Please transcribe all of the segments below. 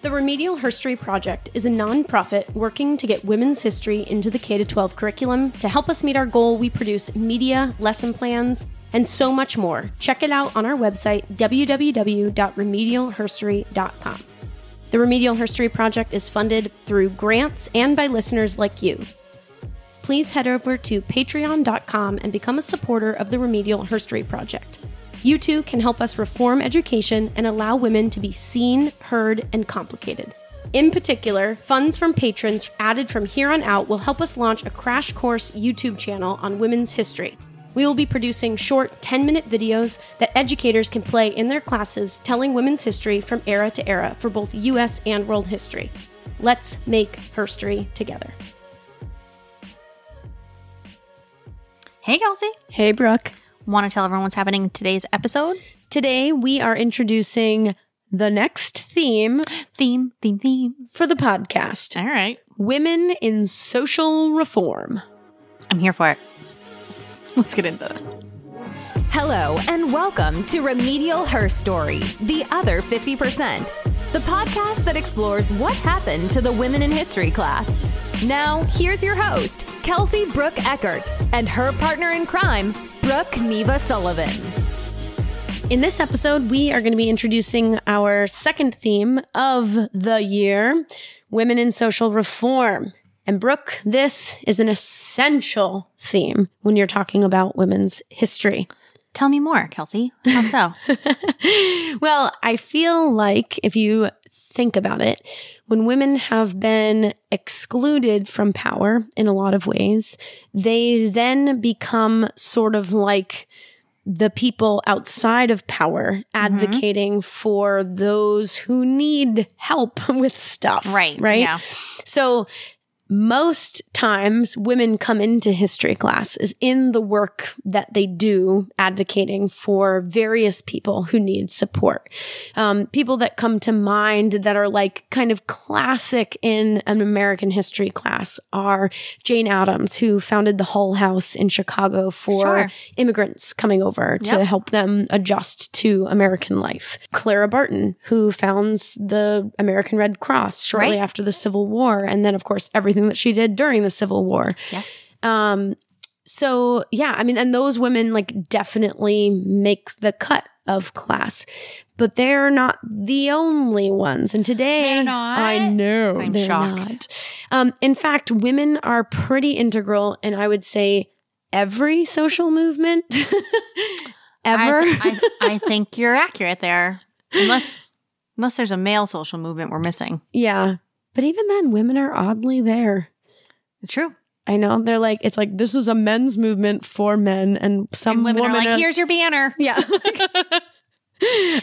The Remedial Herstory Project is a nonprofit working to get women's history into the K 12 curriculum. To help us meet our goal, we produce media, lesson plans, and so much more. Check it out on our website, www.remedialherstory.com. The Remedial Herstory Project is funded through grants and by listeners like you. Please head over to patreon.com and become a supporter of the Remedial Herstory Project. You too can help us reform education and allow women to be seen, heard, and complicated. In particular, funds from patrons added from here on out will help us launch a crash course YouTube channel on women's history. We will be producing short 10 minute videos that educators can play in their classes telling women's history from era to era for both US and world history. Let's make herstory together. Hey, Kelsie. Hey, Brooke. Want to tell everyone what's happening in today's episode? Today we are introducing the next theme Theme, theme, theme. for the podcast All right. Women in Social Reform. I'm here for it. Let's get into this. Hello, and welcome to Remedial Herstory, the other 50%, the podcast that explores what happened to the women in history class. Now, here's your host, Kelsie Brooke Eckert, and her partner in crime, Brooke Neva Sullivan. In this episode, we are going to be introducing our second theme of the year Women in Social Reform. And Brooke, this is an essential theme when you're talking about women's history. Tell me more, Kelsie. How so? well, I feel like if you think about it, when women have been excluded from power in a lot of ways, they then become sort of like the people outside of power mm-hmm. advocating for those who need help with stuff. Right, Right. yeah. So most times women come into history class is in the work that they do advocating for various people who need support um, people that come to mind that are like kind of classic in an american history class are jane addams who founded the hull house in chicago for Sure. immigrants coming over to help them adjust to american life clara barton who founds the american red cross shortly Right. after the civil war and then of course everything that she did during the civil war yes. um so yeah i mean and those women like definitely make the cut of class but they're not the only ones and today They're not? i know I'm shocked. um in fact women are pretty integral and i would say every social movement ever I, th- I, I think you're accurate there. Unless unless there's a male social movement we're missing. yeah but even then women are oddly there True. I know they're like it's like this is a men's movement for men, and some And women, are like, here's your banner. yeah.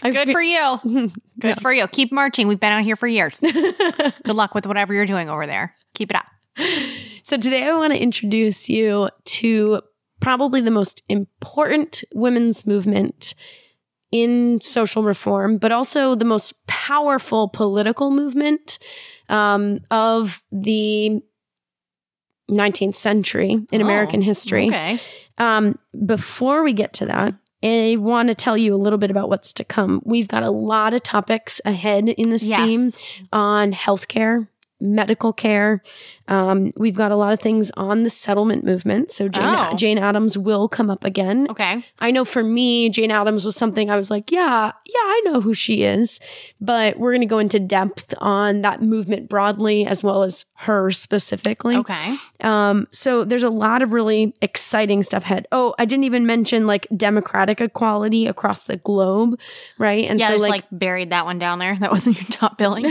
Good for you. Good Yeah. for you. Keep marching. We've been out here for years. Good luck with whatever you're doing over there. Keep it up. So today I want to introduce you to probably the most important women's movement in social reform, but also the most powerful political movement um, of the 19th century in Oh, American history. Okay. Um, before we get to that, I want to tell you a little bit about what's to come. We've got a lot of topics ahead in this Yes. theme on healthcare, medical care. Um, we've got a lot of things on the settlement movement. So Jane, Oh. Jane Addams will come up again. Okay. I know for me, Jane Addams was something I was like, yeah, yeah, I know who she is. But we're going to go into depth on that movement broadly as well as her specifically. Okay. Um, so there's a lot of really exciting stuff ahead. Oh, I didn't even mention like democratic equality across the globe, right? And yeah, so just like, like, buried that one down there. That wasn't your top billing.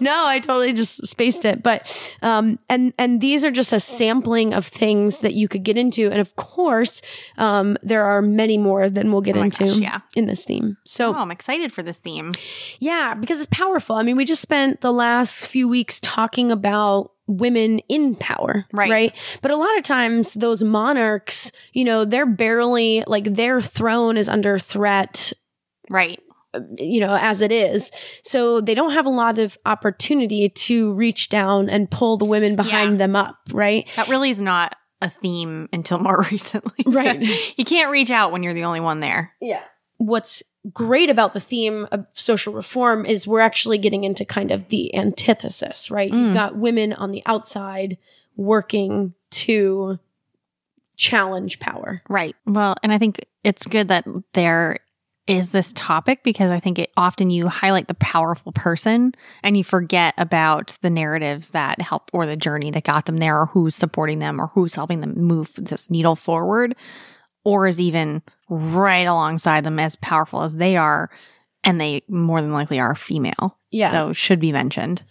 no, I totally just spaced it. But um, and and these are just a sampling of things that you could get into, and of course, um, there are many more than we'll get Oh into gosh, yeah. in this theme. So oh, I'm excited for this theme. yeah, because it's powerful. I mean, we just spent the last few weeks talking about women in power, Right. Right. But a lot of times those monarchs, you know, they're barely like their throne is under threat Right. Uh, you know, as it is. So they don't have a lot of opportunity to reach down and pull the women behind Yeah. them up, right? That really is not a theme until more recently. Right. you can't reach out when you're the only one there. Yeah. What's great about the theme of social reform is we're actually getting into kind of the antithesis, right? You've mm. got women on the outside working to challenge power. Right. Well, and I think it's good that there is this topic because I think it often you highlight the powerful person and you forget about the narratives that help or the journey that got them there or who's supporting them or who's helping them move this needle forward or is even right alongside them as powerful as they are and they more than likely are female. Yeah. So should be mentioned.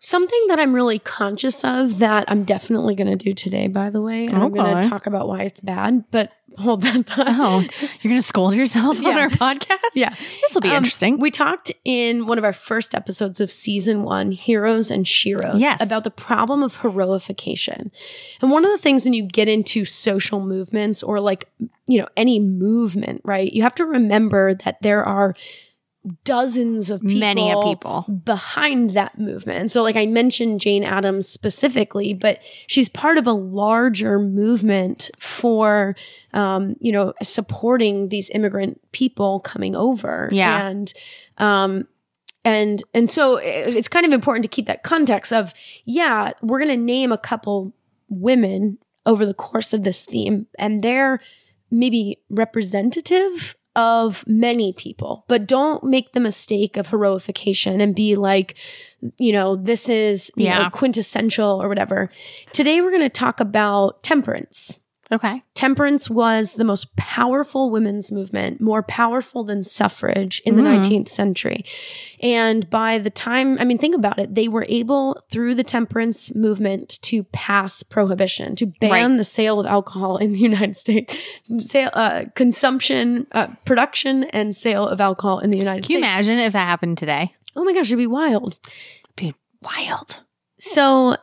Something that I'm really conscious of that I'm definitely going to do today, by the way. And I'm going to talk about why it's bad, but hold that thought. Oh, you're going to scold yourself on our podcast? Yeah. This will be Um, interesting. We talked in one of our first episodes of season one, Heroes and Sheroes, Yes. about the problem of heroification. And one of the things when you get into social movements or like, you know, any movement, right, you have to remember that there are dozens of people Many people. behind that movement. And so like I mentioned Jane Addams specifically, but she's part of a larger movement for um, you know, supporting these immigrant people coming over. Yeah. And um and and so it's kind of important to keep that context of yeah, we're going to name a couple women over the course of this theme and they're maybe representative of many people, but don't make the mistake of heroification and be like, you know, this is Yeah. know, quintessential or whatever. Today we're going to talk about temperance. Okay. Temperance was the most powerful women's movement, more powerful than suffrage in the Mm. 19th century. And by the time, I mean, think about it, they were able, through the temperance movement, to pass prohibition, to ban Right. the sale of alcohol in the United States, sale, uh, consumption, uh, production, and sale of alcohol in the United States. Can you States. imagine if that happened today? Oh my gosh, it'd be wild. Be wild. So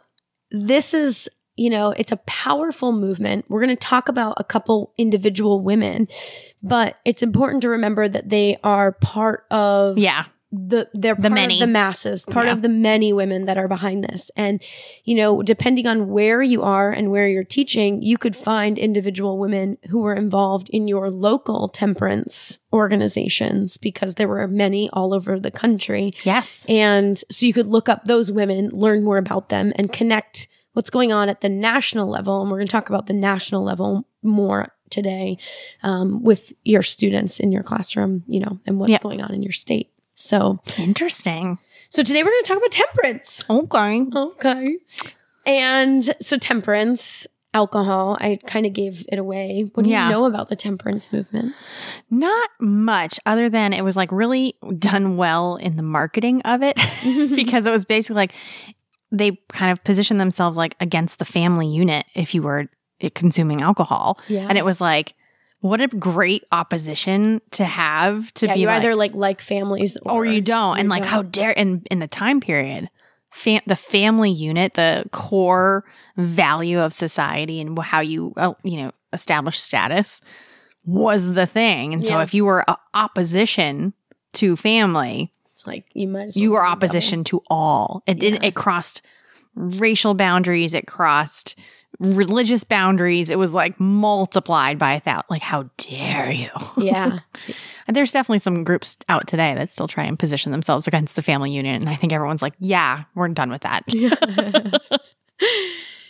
this is, you know, it's a powerful movement. We're going to talk about a couple individual women, but it's important to remember that they are part of Yeah. the they're The part many. of the masses, part Yeah. of the many women that are behind this. And you know, depending on where you are and where you're teaching, you could find individual women who were involved in your local temperance organizations because there were many all over the country. Yes. And so you could look up those women, learn more about them, and connect what's going on at the national level. And we're going to talk about the national level more today um, with your students in your classroom, you know, and what's Yeah. going on in your state. So, Interesting. so today we're going to talk about temperance. Okay. Okay. And so temperance, alcohol, I kind of gave it away. What do Yeah. you know about the temperance movement? Not much other than it was like really done well in the marketing of it because it was basically like they kind of position themselves like against the family unit if you were consuming alcohol. Yeah. And it was like, what a great opposition to have to yeah, be you like, either like like families or, or you don't. And like, don't. how dare in in the time period, fam- the family unit, the core value of society, and how you uh, you know establish status was the thing. And so, if you were uh, opposition to family, It's like you might as well you were be double. opposition to all. It didn't. It crossed racial boundaries. It crossed religious boundaries. It was like multiplied by a thousand. Like, how dare you? Yeah. And there's definitely some groups out today that still try and position themselves against the family unit. And I think everyone's like, yeah, we're done with that.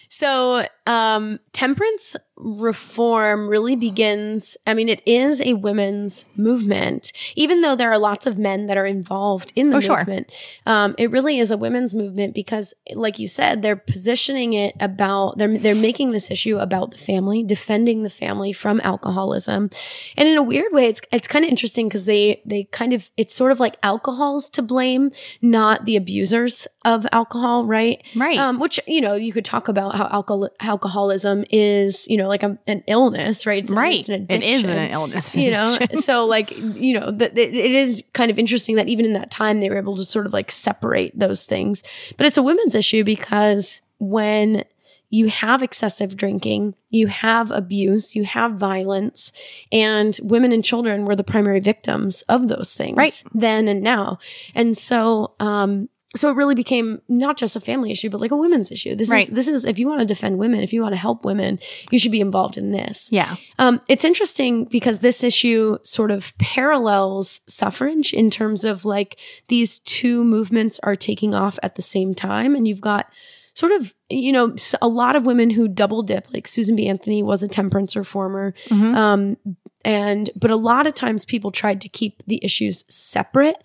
so, um, temperance reform really begins. I mean, it is a women's movement, even though there are lots of men that are involved in the Oh, sure. movement. Um, it really is a women's movement because, like you said, they're positioning it about they're they're making this issue about the family, defending the family from alcoholism, and in a weird way, it's it's kind of interesting because they they kind of it's sort of like alcohol's to blame, not the abusers of alcohol, right? Right. Um, which you know you could talk about how alcohol alcoholism is you know like a, an illness, right? It's, right. It's an it is an illness. You know, so like you know that it, it is kind of interesting that even in that time they were able to sort of like separate those things. But it's a women's issue because when you have excessive drinking, you have abuse, you have violence, and women and children were the primary victims of those things Right. then and now. And so, um, so it really became not just a family issue, but like a women's issue. This Right. is this is if you want to defend women, if you want to help women, you should be involved in this. Yeah. Um, it's interesting because this issue sort of parallels suffrage in terms of like these two movements are taking off at the same time, and you've got sort of you know a lot of women who double dip. Like Susan B. Anthony was a temperance reformer, Mhm. um, and but a lot of times people tried to keep the issues separate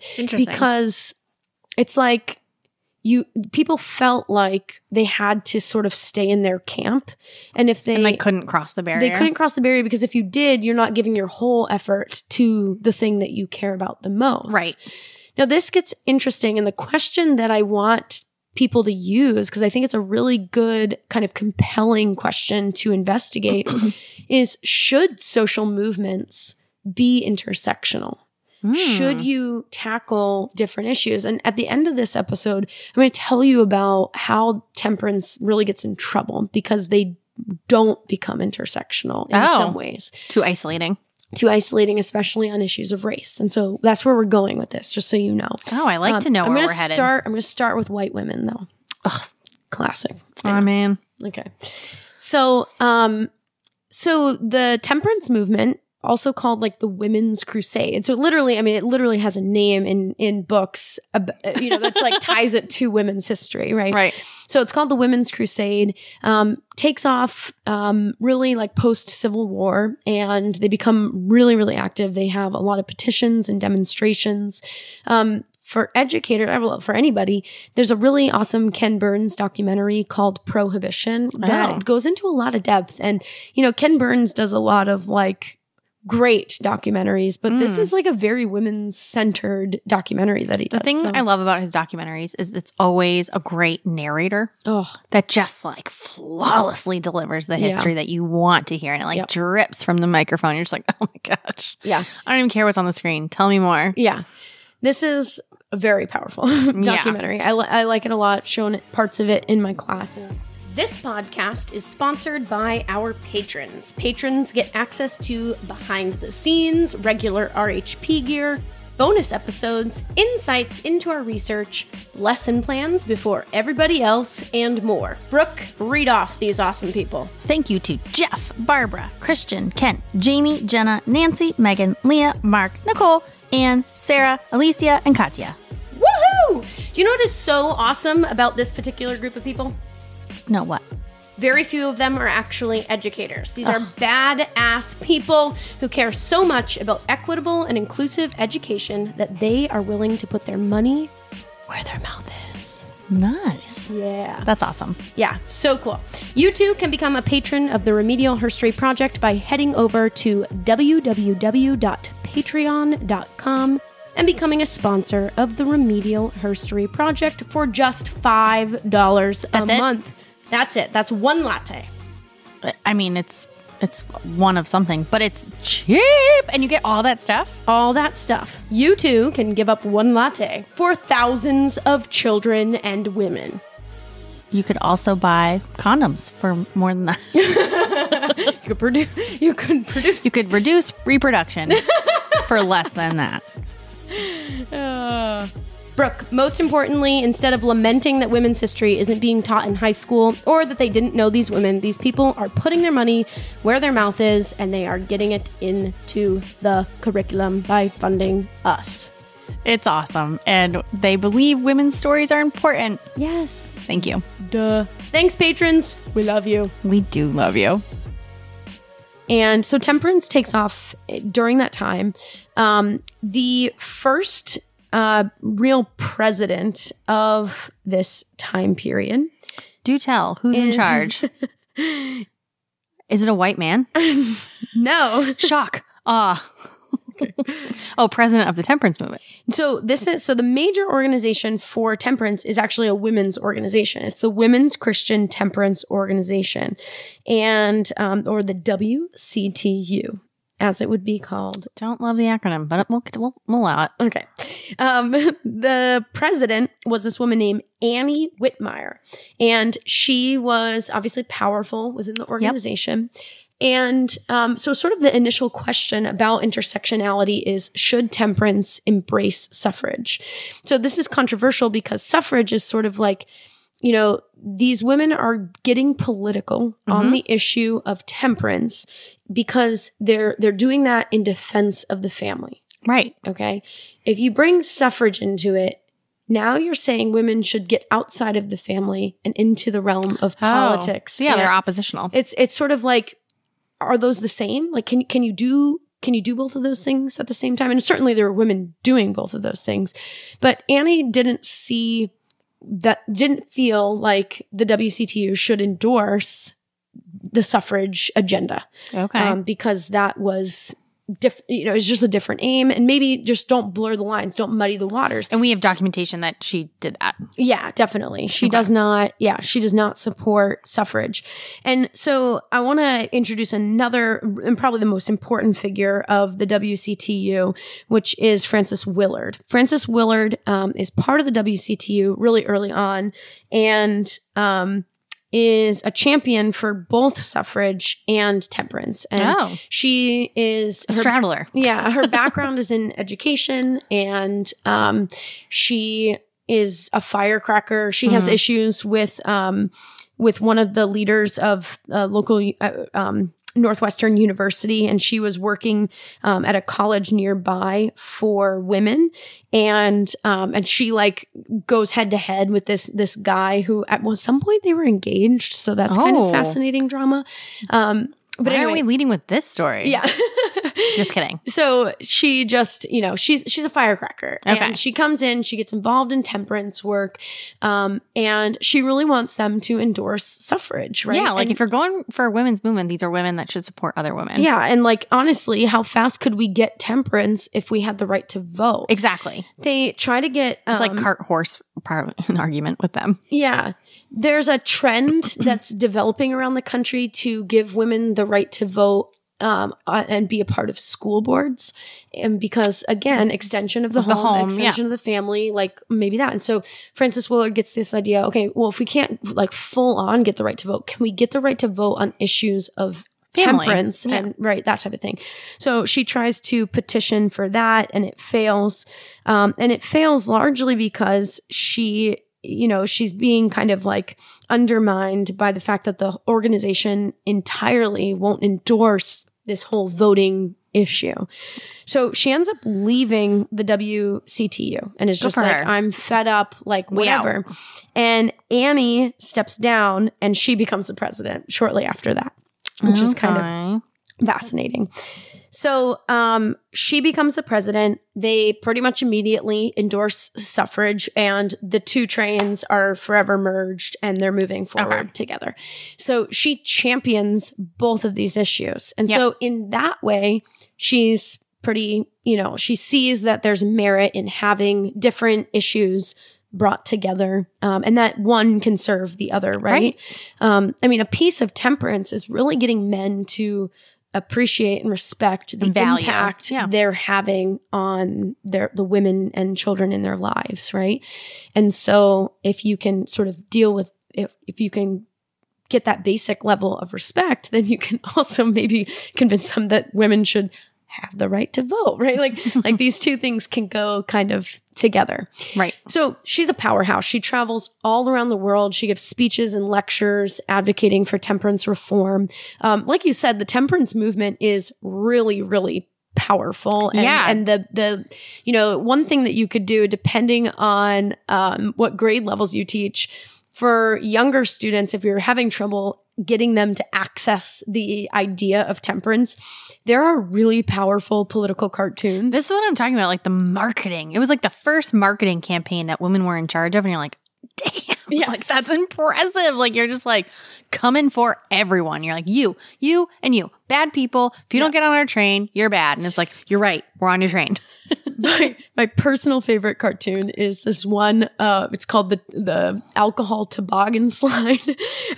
because it's like you people felt like they had to sort of stay in their camp and if they and like couldn't cross the barrier. they couldn't cross the barrier because if you did you're not giving your whole effort to the thing that you care about the most Right. now this gets interesting and the question that i want people to use because i think it's a really good kind of compelling question to investigate is should social movements be intersectional Hmm. should you tackle different issues? And at the end of this episode, I'm going to tell you about how temperance really gets in trouble because they don't become intersectional in Oh. some ways, too isolating. too isolating, especially on issues of race. And so that's where we're going with this, just so you know. Oh, I like Um, to know I'm where gonna we're headed. start. I'm going to start with white women, though. Ugh, Classic. oh man. Okay. So, um, so the temperance movement, also called like the Women's Crusade. So literally, I mean, it literally has a name in in books, you know, that's like ties it to women's history, right? Right. So it's called the Women's Crusade. Um, takes off um, really like post Civil War, and they become really, really active. They have a lot of petitions and demonstrations. Um, for educator, for anybody, there's a really awesome Ken Burns documentary called Prohibition that Oh. goes into a lot of depth. And you know, Ken Burns does a lot of like great documentaries, but this Mm. is like a very women centered documentary that he does. The thing so- I love about his documentaries is it's always a great narrator oh, that just like flawlessly delivers the Yeah. history that you want to hear and it like Yep. drips from the microphone. You're just like, oh my gosh. yeah. I don't even care what's on the screen. Tell me more. Yeah. This is a very powerful documentary. I, li- I like it a lot. I've shown parts of it in my classes. This podcast is sponsored by our patrons. Patrons get access to behind the scenes, regular RHP gear, bonus episodes, insights into our research, lesson plans before everybody else, and more. Brooke, read off these awesome people. Thank you to Jeff, Barbara, Christian, Kent, Jamie, Jenna, Nancy, Megan, Leah, Mark, Nicole, Anne, Sarah, Alicia, and Katya. Woohoo! Do you know what is so awesome about this particular group of people? No, what? Very few of them are actually educators. These are badass people who care so much about equitable and inclusive education that they are willing to put their money where their mouth is. Nice. Yeah. That's awesome. Yeah, so cool. You too can become a patron of the Remedial Herstory Project by heading over to www.patreon.com and becoming a sponsor of the Remedial Herstory Project for just $5 a That's it? month. That's it. That's one latte. I mean, it's it's one of something, but it's cheap and you get all that stuff. all that stuff. You too can give up one latte for thousands of children and women. You could also buy condoms for more than that. You could produce. You could produce. You could reduce reproduction for less than that. Uh. Brooke, most importantly, instead of lamenting that women's history isn't being taught in high school or that they didn't know these women, these people are putting their money where their mouth is and they are getting it into the curriculum by funding us. It's awesome. And they believe women's stories are important. Yes. Thank you. Duh. Thanks, patrons. We love you. We do love you. And so temperance takes off during that time. Um, the first uh, real president of this time period. Do tell who's in charge. Is it a white man? No. Shock. Ah. oh, president of the temperance movement. So this is so the major organization for temperance is actually a women's organization. It's the Women's Christian Temperance Organization, and um, or the WCTU, as it would be called. Don't love the acronym, but we'll, we'll, we'll allow it. Okay. Um, the president was this woman named Annie Wittenmyer, and she was obviously powerful within the organization. and um, so, sort of the initial question about intersectionality is should temperance embrace suffrage? So, this is controversial because suffrage is sort of like, you know, these women are getting political on mm-hmm. the issue of temperance because they're they're doing that in defense of the family. Right. Okay. If you bring suffrage into it, now you're saying women should get outside of the family and into the realm of oh. politics. Oh. So yeah, they're oppositional. it's it's sort of like, are those the same? Like, can can you do can you do both of those things at the same time? And certainly there were women doing both of those things, but Annie didn't see that didn't feel like the WCTU should endorse the suffrage agenda okay. um, because that was diff- you know it's just a different aim. And maybe just don't blur the lines don't muddy the waters. And we have documentation that she did that. yeah definitely. She does not yeah she does not support suffrage. And so i want to introduce another and probably the most important figure of the wctu which is frances willard. Frances willard um, is part of the wctu really early on. And um, is a champion for both suffrage and temperance and Oh. she is A her- straddler. yeah, her background is in education, and um, she is a firecracker. She has issues with um, with one of the leaders of a local uh, um, Northwestern University, and she was working um, at a college nearby for women, and um, and she like goes head to head with this this guy who at well, some point they were engaged, so that's kind Oh. of fascinating drama. Um, but Why anyway, are we leading with this story? yeah. Just kidding. so she just you know she's she's a firecracker Okay. and she comes in she gets involved in temperance work um and she really wants them to endorse suffrage right Yeah, like And- if you're going for a women's movement, these are women that should support other women. yeah and like honestly how fast could we get temperance if we had the right to vote Exactly. they try to get It's like um, cart horse an argument with them. Yeah. There's a trend that's developing around the country to give women the right to vote um, uh, and be a part of school boards. And because, again, extension of the, Of the home, home, extension of the family, like maybe that. And so Frances Willard gets this idea okay, well, if we can't like full on get the right to vote, can we get the right to vote on issues of Family. temperance Yeah. and right that type of thing so she tries to petition for that and it fails um, and it fails largely because she you know she's being kind of like undermined by the fact that the organization entirely won't endorse this whole voting issue so she ends up leaving the WCTU and is just like her. I'm fed up like whatever and Annie steps down and she becomes the president shortly after that which is kind of fascinating. So um, she becomes the president. They pretty much immediately endorse suffrage, and the two trains are forever merged and they're moving forward Okay. together. So she champions both of these issues. And so, in that way, she's pretty, you know, she sees that there's merit in having different issues brought together um, and that one can serve the other right, Right. Um, i mean a piece of temperance is really getting men to appreciate and respect the value. impact Yeah. they're having on their the women and children in their lives right and so if you can sort of deal with if, if you can get that basic level of respect then you can also maybe convince them that women should have the right to vote right like like these two things can go kind of together Right. so she's a powerhouse. She travels all around the world. She gives speeches and lectures advocating for temperance reform. Um, like you said, the temperance movement is really, really powerful. And, Yeah. And the the you know one thing that you could do depending on um, what grade levels you teach for younger students, if you're having trouble getting them to access the idea of temperance, there are really powerful political cartoons. This is what I'm talking about. Like the marketing. It was like the first marketing campaign that women were in charge of. And you're like, damn. Yeah. Like that's impressive. Like you're just like coming for everyone. You're like, you, you, and you. Bad people. If you don't get on our train, you're bad. And it's like, you're right. We're on your train. my my personal favorite cartoon is this one. Uh, it's called the the alcohol toboggan slide,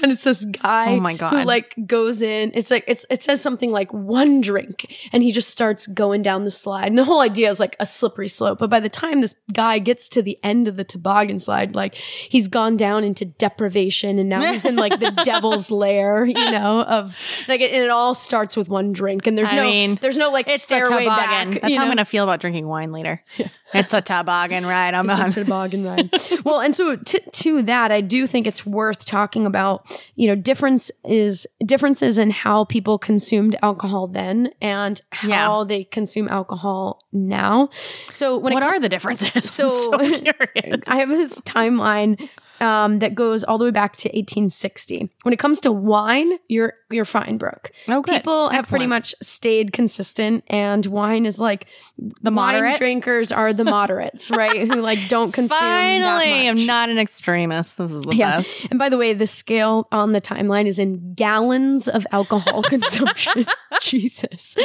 and it's this guy. Oh my Who like goes in? It's like it's it says something like one drink, and he just starts going down the slide. And the whole idea is like a slippery slope. But by the time this guy gets to the end of the toboggan slide, like he's gone down into deprivation, and now he's in like the devil's lair. You know, of like, and it all starts with one drink, and there's I no mean, there's no like It's stairway back. That's how I'm going to feel about drinking wine later. It's a toboggan ride. I'm on. Toboggan ride. well, and so to, to that, I do think it's worth talking about. You know, difference is differences in how people consumed alcohol then and how Yeah. they consume alcohol now. So when What are the differences? So- so. I have this timeline um, that goes all the way back to 1860. When it comes to wine, you're you're fine, Brooke. Oh, good. People have pretty much stayed consistent, and wine is like The wine moderate? drinkers are the moderates, right? Who like don't consume. that Finally, I'm not an extremist. This is the Yeah. best. And by the way, the scale on the timeline is in gallons of alcohol consumption. Jesus.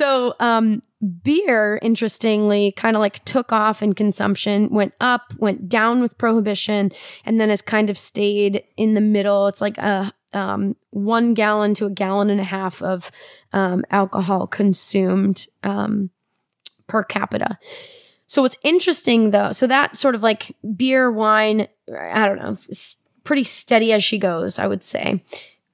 So, um, beer, interestingly, kind of like took off in consumption, went up, went down with prohibition, and then has kind of stayed in the middle. It's like a um, one gallon to a gallon and a half of um, alcohol consumed um, per capita. So what's interesting though, so that sort of like beer, wine, I don't know, pretty steady as she goes, I would say.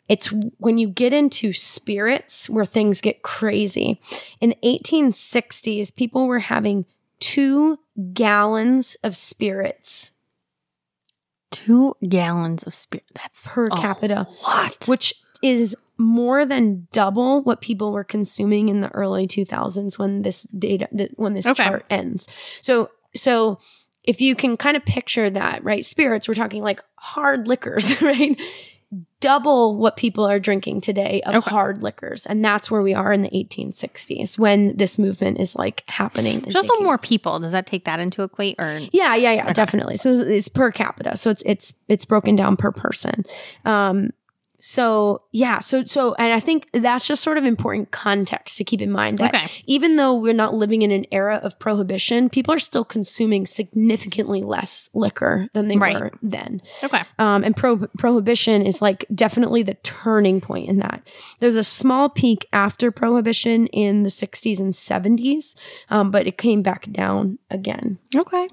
It's when you get into spirits where things get crazy. In 1860s, people were having two gallons of spirits Two gallons of spirit. That's per a capita, lot. which is more than double what people were consuming in the early 2000s when this data when this Okay. chart ends. So so if you can kind of picture that, right? Spirits, we're talking like hard liquors, right? Double what people are drinking today of Okay. hard liquors. And that's where we are in the 1860s when this movement is like happening. There's also more people. Does that take that into equate or yeah, yeah, yeah, definitely. So it's per capita. So it's it's it's broken down per person. Um so yeah, so so and I think that's just sort of important context to keep in mind that Okay. even though we're not living in an era of prohibition, people are still consuming significantly less liquor than they Right. were then. Okay. Um, and pro- prohibition is like definitely the turning point in that. There's a small peak after prohibition in the 60s and 70s, um, but it came back down again. Okay.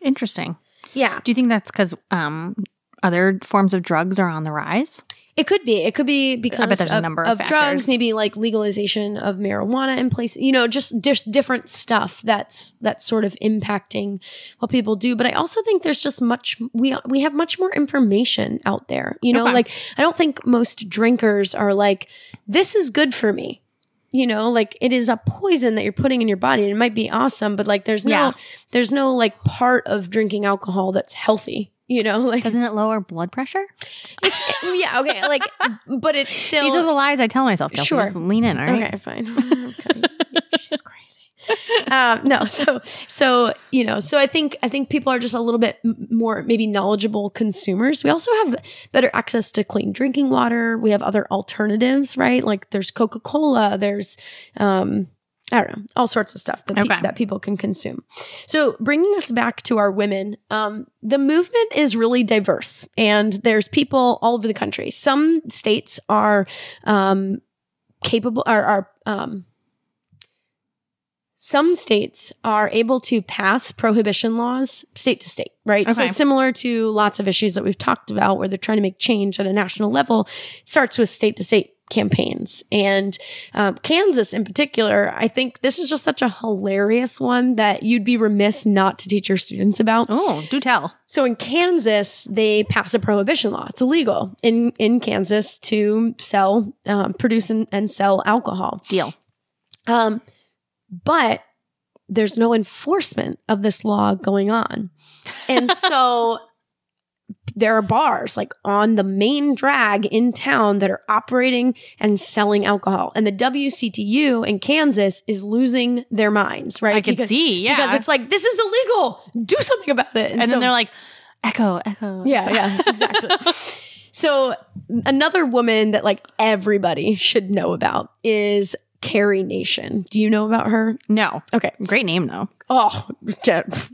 Interesting. Yeah. Do you think that's because um, other forms of drugs are on the rise? It could be. It could be because of, number of of drugs, maybe like legalization of marijuana in place. You know, just dis- different stuff that's that's sort of impacting what people do. But I also think there's just much we we have much more information out there. You know, Okay. like I don't think most drinkers are like this is good for me. You know, like it is a poison that you're putting in your body, and it might be awesome, but like there's no Yeah. there's no like part of drinking alcohol that's healthy. You know, like Doesn't it lower blood pressure? yeah, okay, like but it's still These are the lies I tell myself. Kelsie. Sure. Just lean in. All right. Okay, fine. okay. She's crazy. um, no, so so you know, so I think I think people are just a little bit more maybe knowledgeable consumers. We also have better access to clean drinking water. We have other alternatives, right? Like there's Coca Cola. There's um, I don't know, all sorts of stuff that, pe- Okay. that people can consume. So, bringing us back to our women, um, the movement is really diverse, and there's people all over the country. Some states are um, capable, are, are um, some states are able to pass prohibition laws state to state, right? So similar to lots of issues that we've talked about where they're trying to make change at a national level, starts with state to state campaigns. And um, Kansas in particular, I think this is just such a hilarious one that you'd be remiss not to teach your students about. Oh, do tell. So in Kansas, they pass a prohibition law. It's illegal in, in Kansas to sell, um, produce and, and sell alcohol. Deal. Um, but there's no enforcement of this law going on. And so there are bars like on the main drag in town that are operating and selling alcohol. And the WCTU in Kansas is losing their minds, right? I could see, yeah. Because it's like, this is illegal. Do something about it. And so- then they're like, echo, echo. yeah, yeah, exactly. so another woman that like everybody should know about is Carry Nation. Do you know about her? No. Okay. Great name though. Oh,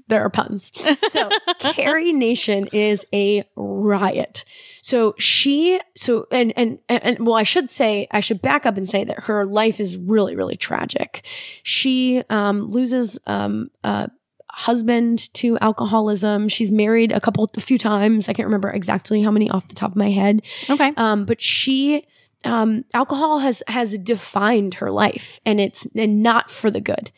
there are puns. So, Carry Nation is a riot. So she, so and, and and and well, I should say, I should back up and say that her life is really, really tragic. She um, loses um, a husband to alcoholism. She's married a couple, a few times. I can't remember exactly how many off the top of my head. Okay. Um, but she, um, alcohol has has defined her life, and it's and not for the good.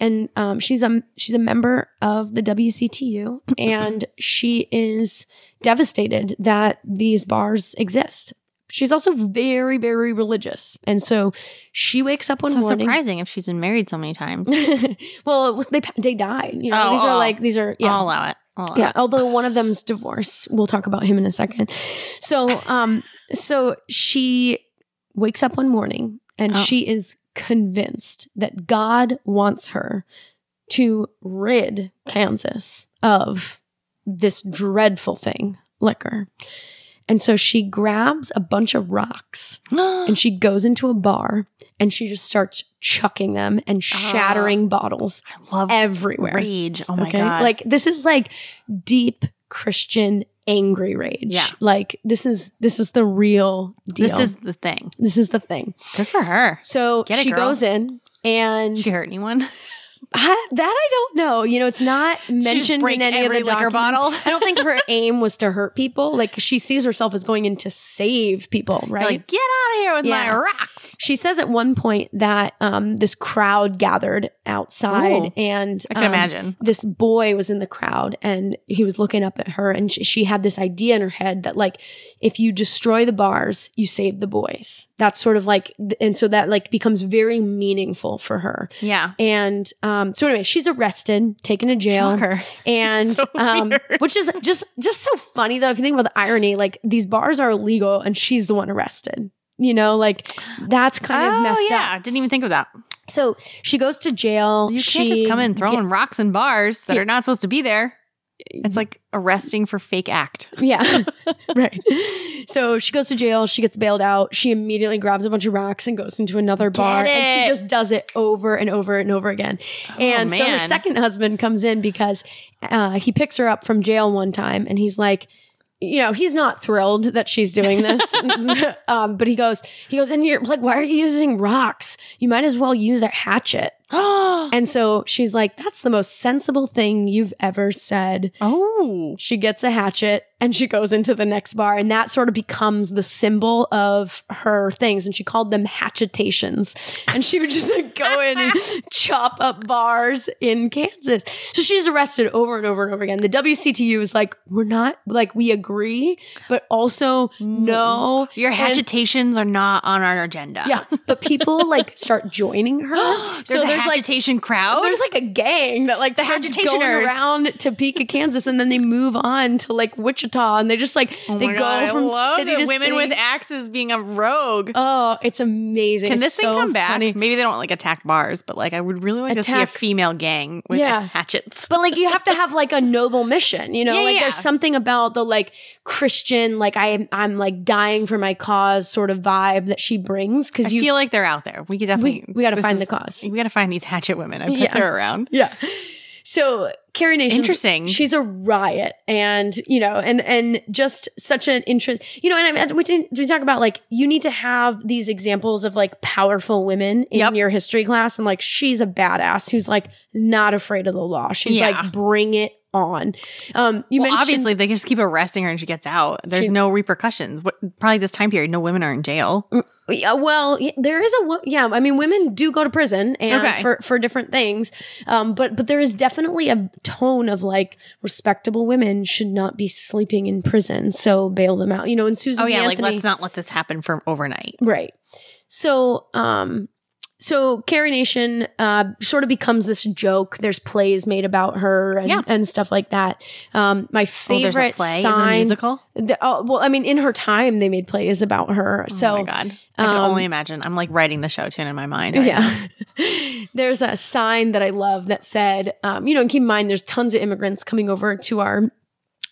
And um, she's a she's a member of the WCTU, and she is devastated that these bars exist. She's also very very religious, and so she wakes up one so morning. surprising if she's been married so many times. well, it was, they they died. You know, Oh, these are oh. like these are yeah. I'll allow it. I'll allow Yeah, it. although one of them's divorce. We'll talk about him in a second. So, um, so she wakes up one morning and Oh. she is convinced that God wants her to rid Kansas of this dreadful thing, liquor. And so she grabs a bunch of rocks and she goes into a bar and she just starts chucking them and ah. shattering bottles I love everywhere. rage. Oh my god. Like this is like deep Christian angry rage. Yeah. Like this is this is the real deal. this is the thing. this is the thing. Good for her. So Get she girl. goes in and she hurt anyone? I- that I don't know. You know, it's not mentioned in any of the liquor bottle? I don't think her aim was to hurt people. Like she sees herself as going in to save people, right? Like, get out of here with Yeah. my rocks. She says at one point that um, this crowd gathered outside, Ooh. and I can um, imagine. this boy was in the crowd, and he was looking up at her, and she, she had this idea in her head that like if you destroy the bars, you save the boys. That's sort of like, and so that like becomes very meaningful for her. Yeah. And um, so anyway, she's arrested, taken to jail, Shocker. and So um, weird. which is just just so funny though. If you think about the irony, like these bars are illegal, and she's the one arrested. You know, like that's kind of oh, messed yeah. up. Didn't even think of that. So she goes to jail. You she can't just come in throwing get- rocks and bars that Yeah. are not supposed to be there. It's like arresting for fake act. Yeah. right. So she goes to jail. She gets bailed out. She immediately grabs a bunch of rocks and goes into another bar. And she just does it over and over and over again. and so her second husband comes in because uh, he picks her up from jail one time and he's like, you know, he's not thrilled that she's doing this. um, but he goes, he goes, and you're like, why are you using rocks? You might as well use a hatchet. And so she's like, that's the most sensible thing you've ever said. oh. She gets a hatchet and she goes into the next bar, and that sort of becomes the symbol of her things. And she called them hatchetations. And she would just like go in and chop up bars in Kansas. So she's arrested over and over and over again. The WCTU is like, we're not like we agree, but also mm. no. Your And- are not on our agenda. yeah, but people like start joining her. So there's a like agitation crowd. there's like a gang that like The starts going around Topeka, Kansas, and then they move on to like Wichita, and they just like Oh they go God, from I city to women city. with axes being a rogue. oh, it's amazing. Can It's this thing so come back? funny. Maybe they don't like attack bars, but like I would really like to see a female gang with Yeah. hatchets. But like you have to have like a noble mission, you know. Yeah, like yeah. there's something about the like Christian, like I I'm like dying for my cause sort of vibe that she brings I because you feel like they're out there. We could definitely we gotta this find the cause. We gotta find these hatchet women. I bet Yeah. they're around. Yeah. So Carry Nation, Interesting. She's a riot, and you know, and and just such an interest. You know, and I, we didn't- we talk about like you need to have these examples of like powerful women in Yep. your history class, and like she's a badass who's like not afraid of the law. She's Yeah. like bring it on. Um, you well, mentioned obviously, they can just keep arresting her and she gets out, there's She- no repercussions. What probably this time period, no women are in jail. Yeah, well, there is a yeah. I mean, women do go to prison and Okay. for for different things, um, but but there is definitely a tone of like respectable women should not be sleeping in prison, so bail them out. You know, and Susan. Oh yeah, like let's not let this happen for overnight. right. So, um, so Carry Nation uh, sort of becomes this joke. There's plays made about her and, Yeah. and stuff like that. Um, my Oh, favorite a play, is it a sign. musical. the- oh, well, I mean, in her time, they made plays about her. so, oh my god, I can um, only imagine. I'm like writing the show tune in my mind. right. Yeah. there's a sign that I love that said, um, you know, and keep in mind, there's tons of immigrants coming over to our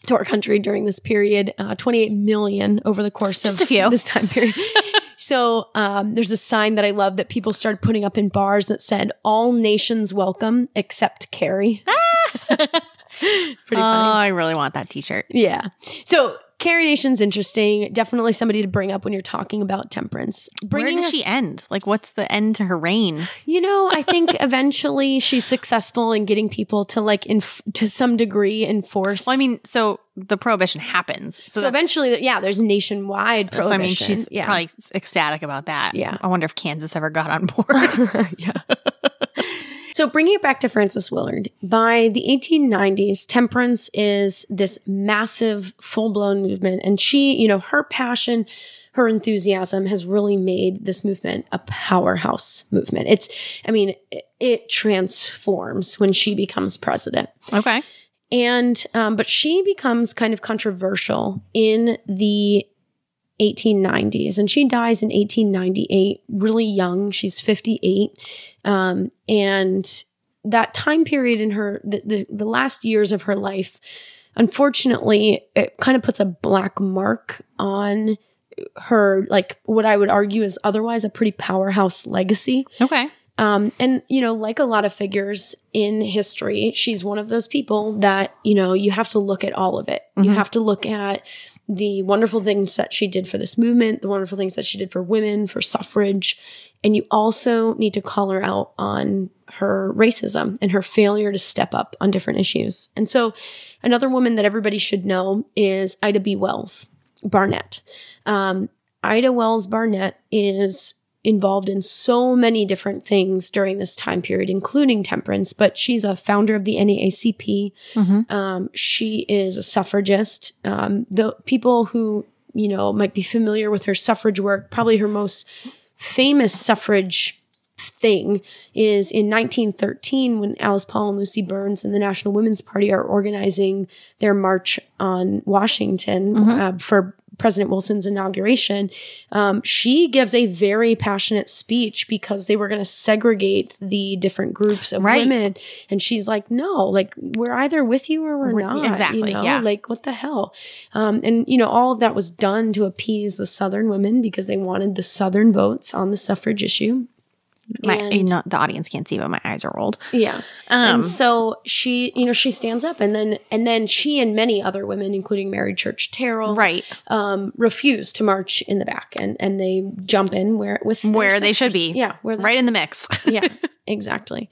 to our country during this period, uh, 28 million over the course Just of a few. this time period. So um, there's a sign that I love that people started putting up in bars that said "All nations welcome except Carry." Pretty funny. Oh. I really want that T-shirt. Yeah. So Carry Nation's interesting. Definitely somebody to bring up when you're talking about temperance. Where Bringing does us- she end? Like, what's the end to her reign? You know, I think eventually she's successful in getting people to like, inf- to some degree, enforce. Well, I mean, so the prohibition happens. So, so eventually, yeah, there's nationwide So prohibition. I mean, she's yeah. probably ecstatic about that. Yeah. I wonder if Kansas ever got on board. yeah. So bringing it back to Frances Willard, by the 1890s, temperance is this massive, full-blown movement, and she, you know, her passion, her enthusiasm has really made this movement a powerhouse movement. It's, I mean, it, it transforms when she becomes president. okay. And, um, but she becomes kind of controversial in the 1890s and she dies in 1898, really young. She's 58. Um, and that time period in her, the, the, the last years of her life, unfortunately, it kind of puts a black mark on her, like what I would argue is otherwise a pretty powerhouse legacy. Okay. Um, and you know, like a lot of figures in history, she's one of those people that you know you have to look at all of it. You have to look at the wonderful things that she did for this movement, the wonderful things that she did for women, for suffrage, and you also need to call her out on her racism and her failure to step up on different issues. And so, another woman that everybody should know is Ida B. Wells Barnett. Um, Ida Wells Barnett is involved in so many different things during this time period, including temperance, but she's a founder of the NAACP. Um, she is a suffragist. Um, the people who, you know, might be familiar with her suffrage work, probably her most famous suffrage thing is in 1913 when Alice Paul and Lucy Burns and the National Women's Party are organizing their march on Washington uh, for President Wilson's inauguration. Um, she gives a very passionate speech because they were going to segregate the different groups of Right. women, and she's like, "No, like we're either with you or we're, We're- not." exactly, you know? yeah. Like what the hell? Um, and you know, all of that was done to appease the Southern women because they wanted the Southern votes on the suffrage issue. My, And- know, the audience can't see, but my eyes are rolled. Yeah. Um, and so she, you know, she stands up and then and then she and many other women, including Mary Church Terrell, Right. um, refuse to march in the back and and they jump in where with Where they should be. Yeah, where Right in the mix. yeah, exactly.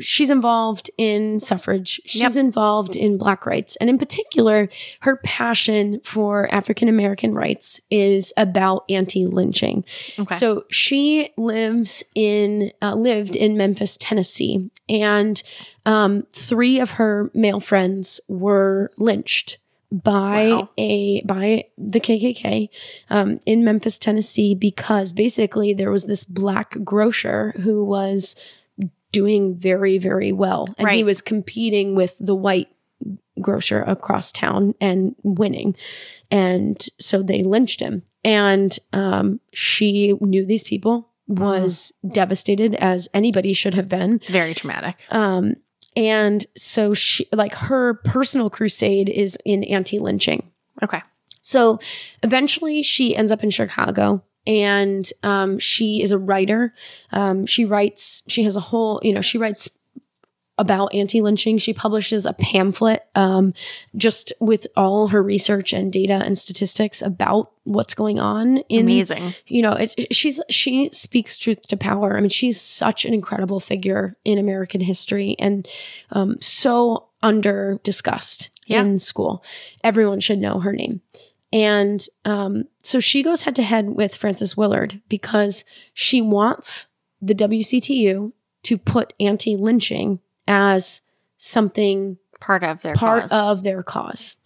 She's involved in suffrage. She's Yep. involved in black rights. And in particular, her passion for African American rights is about anti-lynching. Okay. So she lives in uh, lived in Memphis, Tennessee, and um, three of her male friends were lynched by Wow. a by the KKK um, in Memphis, Tennessee, because basically there was this black grocer who was doing very very well, and he was competing with the white grocer across town and winning, and so they lynched him. And um, she knew these people, was devastated as anybody should have been. Very traumatic. Um, and so she, like, her personal crusade is in anti lynching. Okay. So eventually she ends up in Chicago and um, she is a writer. Um, she writes, she has a whole, you know, she writes about anti lynching. She publishes a pamphlet um, just with all her research and data and statistics about what's going on in Amazing. you know it, it- she's she speaks truth to power i mean she's such an incredible figure in american history and um, so under discussed Yeah. in school everyone should know her name and um, so she goes head to head with frances willard because she wants the wctu to put anti-lynching as something Part of their part cause. of their cause.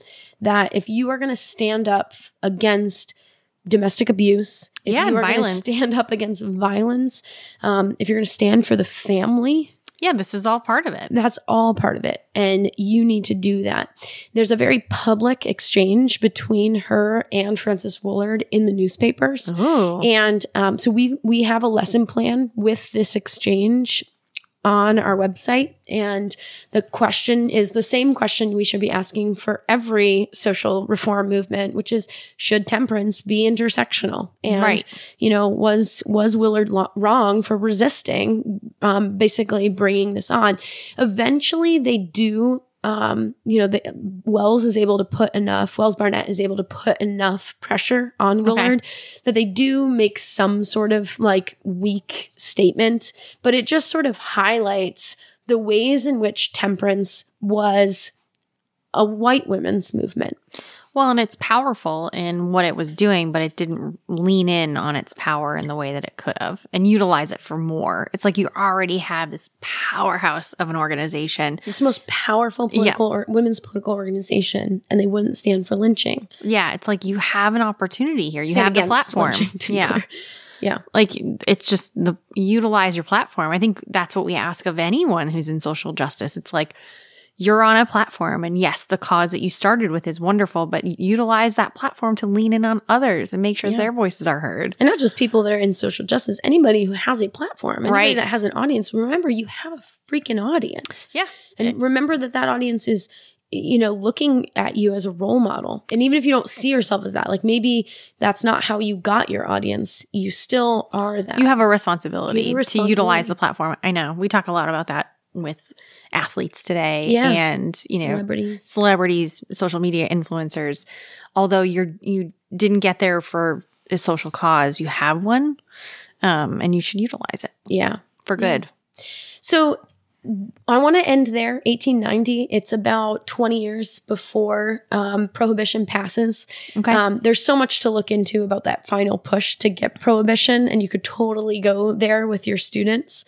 That if you are going to stand up against domestic abuse, if Yeah, you are going to stand up against violence, um, if you're going to stand for the family, yeah, this is all part of it. that's all part of it. And you need to do that. There's a very public exchange between her and Frances Willard in the newspapers. Ooh. And um, so we we have a lesson plan with this exchange on our website. And the question is the same question we should be asking for every social reform movement, which is should temperance be intersectional? And, Right. you know, was, was Willard lo- wrong for resisting, um, basically bringing this on? Eventually they do um, you know, the Wells is able to put enough, Wells Barnett is able to put enough pressure on Willard that they do make some sort of like weak statement, but it just sort of highlights the ways in which temperance was a white women's movement. Well, and it's powerful in what it was doing, but it didn't lean in on its power in the way that it could have and utilize it for more. It's like you already have this powerhouse of an organization. It's the most powerful political or women's political organization, and they wouldn't stand for lynching. Yeah, it's like you have an opportunity here. You Stand have the platform. lynching, to be Yeah. Yeah. Like it's just the utilize your platform. I think that's what we ask of anyone who's in social justice. It's like you're on a platform and yes, the cause that you started with is wonderful, but utilize that platform to lean in on others and make sure Yeah. their voices are heard. And not just people that are in social justice, anybody who has a platform, anybody Right. that has an audience. Remember, you have a freaking audience. Yeah. And remember that that audience is, you know, looking at you as a role model. And even if you don't see yourself as that, like maybe that's not how you got your audience, you still are that. You have a responsibility, have a to utilize the platform. I know. We talk a lot about that with athletes today Yeah. and, you know, celebrities. celebrities, social media influencers. Although you're you didn't get there for a social cause, you have one. Um, and you should utilize it Yeah. for good. So I want to end there. 1890. It's about 20 years before um, prohibition passes. Okay. Um, there's so much to look into about that final push to get prohibition, and you could totally go there with your students.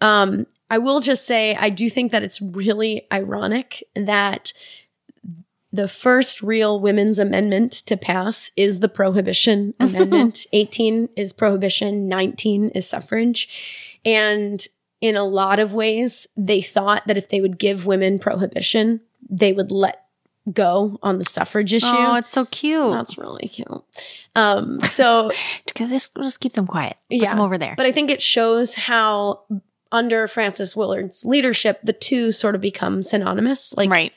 Um, I will just say, I do think that it's really ironic that the first real women's amendment to pass is the Prohibition Amendment. 18 is prohibition, 19 is suffrage. And in a lot of ways, they thought that if they would give women prohibition, they would let go on the suffrage issue. Oh, it's so cute. That's really cute. Um, so Just, just keep them quiet. Put Yeah. them over there. but I think it shows how under Frances Willard's leadership, the two sort of become synonymous. Like, right.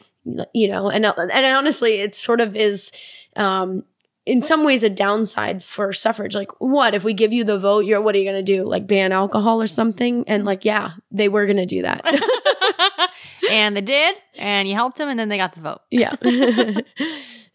you know, and and honestly, it sort of is. Um, in some ways, a downside for suffrage. Like, what if we give you the vote? You're what are you going to do? Like ban alcohol or something? And like, yeah, they were going to do that. and they did, and you helped them, and then they got the vote. yeah.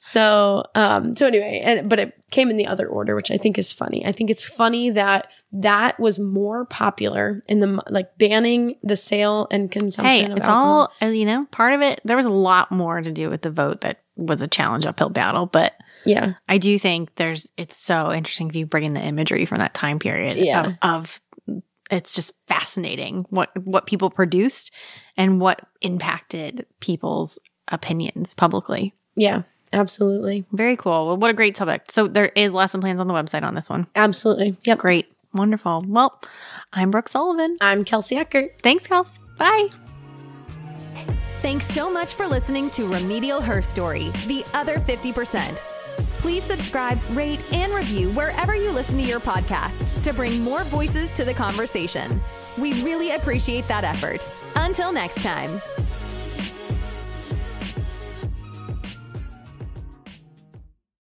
so, um, so anyway, and but it came in the other order, which I think is funny. I think it's funny that that was more popular in the like banning the sale and consumption. Hey, of it's alcohol. all, uh, you know, part of it. There was a lot more to do with the vote that was a challenge uphill battle, but yeah, I do think there's, it's so interesting if you bring in the imagery from that time period Yeah. of, of it's just fascinating what, what people produced and what impacted people's opinions publicly. yeah, absolutely, Very cool. Well, what a great subject. So there is lesson plans on the website on this one. absolutely. Yep. Great. Wonderful. Well, I'm Brooke Sullivan. I'm Kelsie Eckert. Thanks, Kels. Bye. Thanks so much for listening to Remedial Herstory, the other 50%. Please subscribe, rate, and review wherever you listen to your podcasts to bring more voices to the conversation. We really appreciate that effort. Until next time.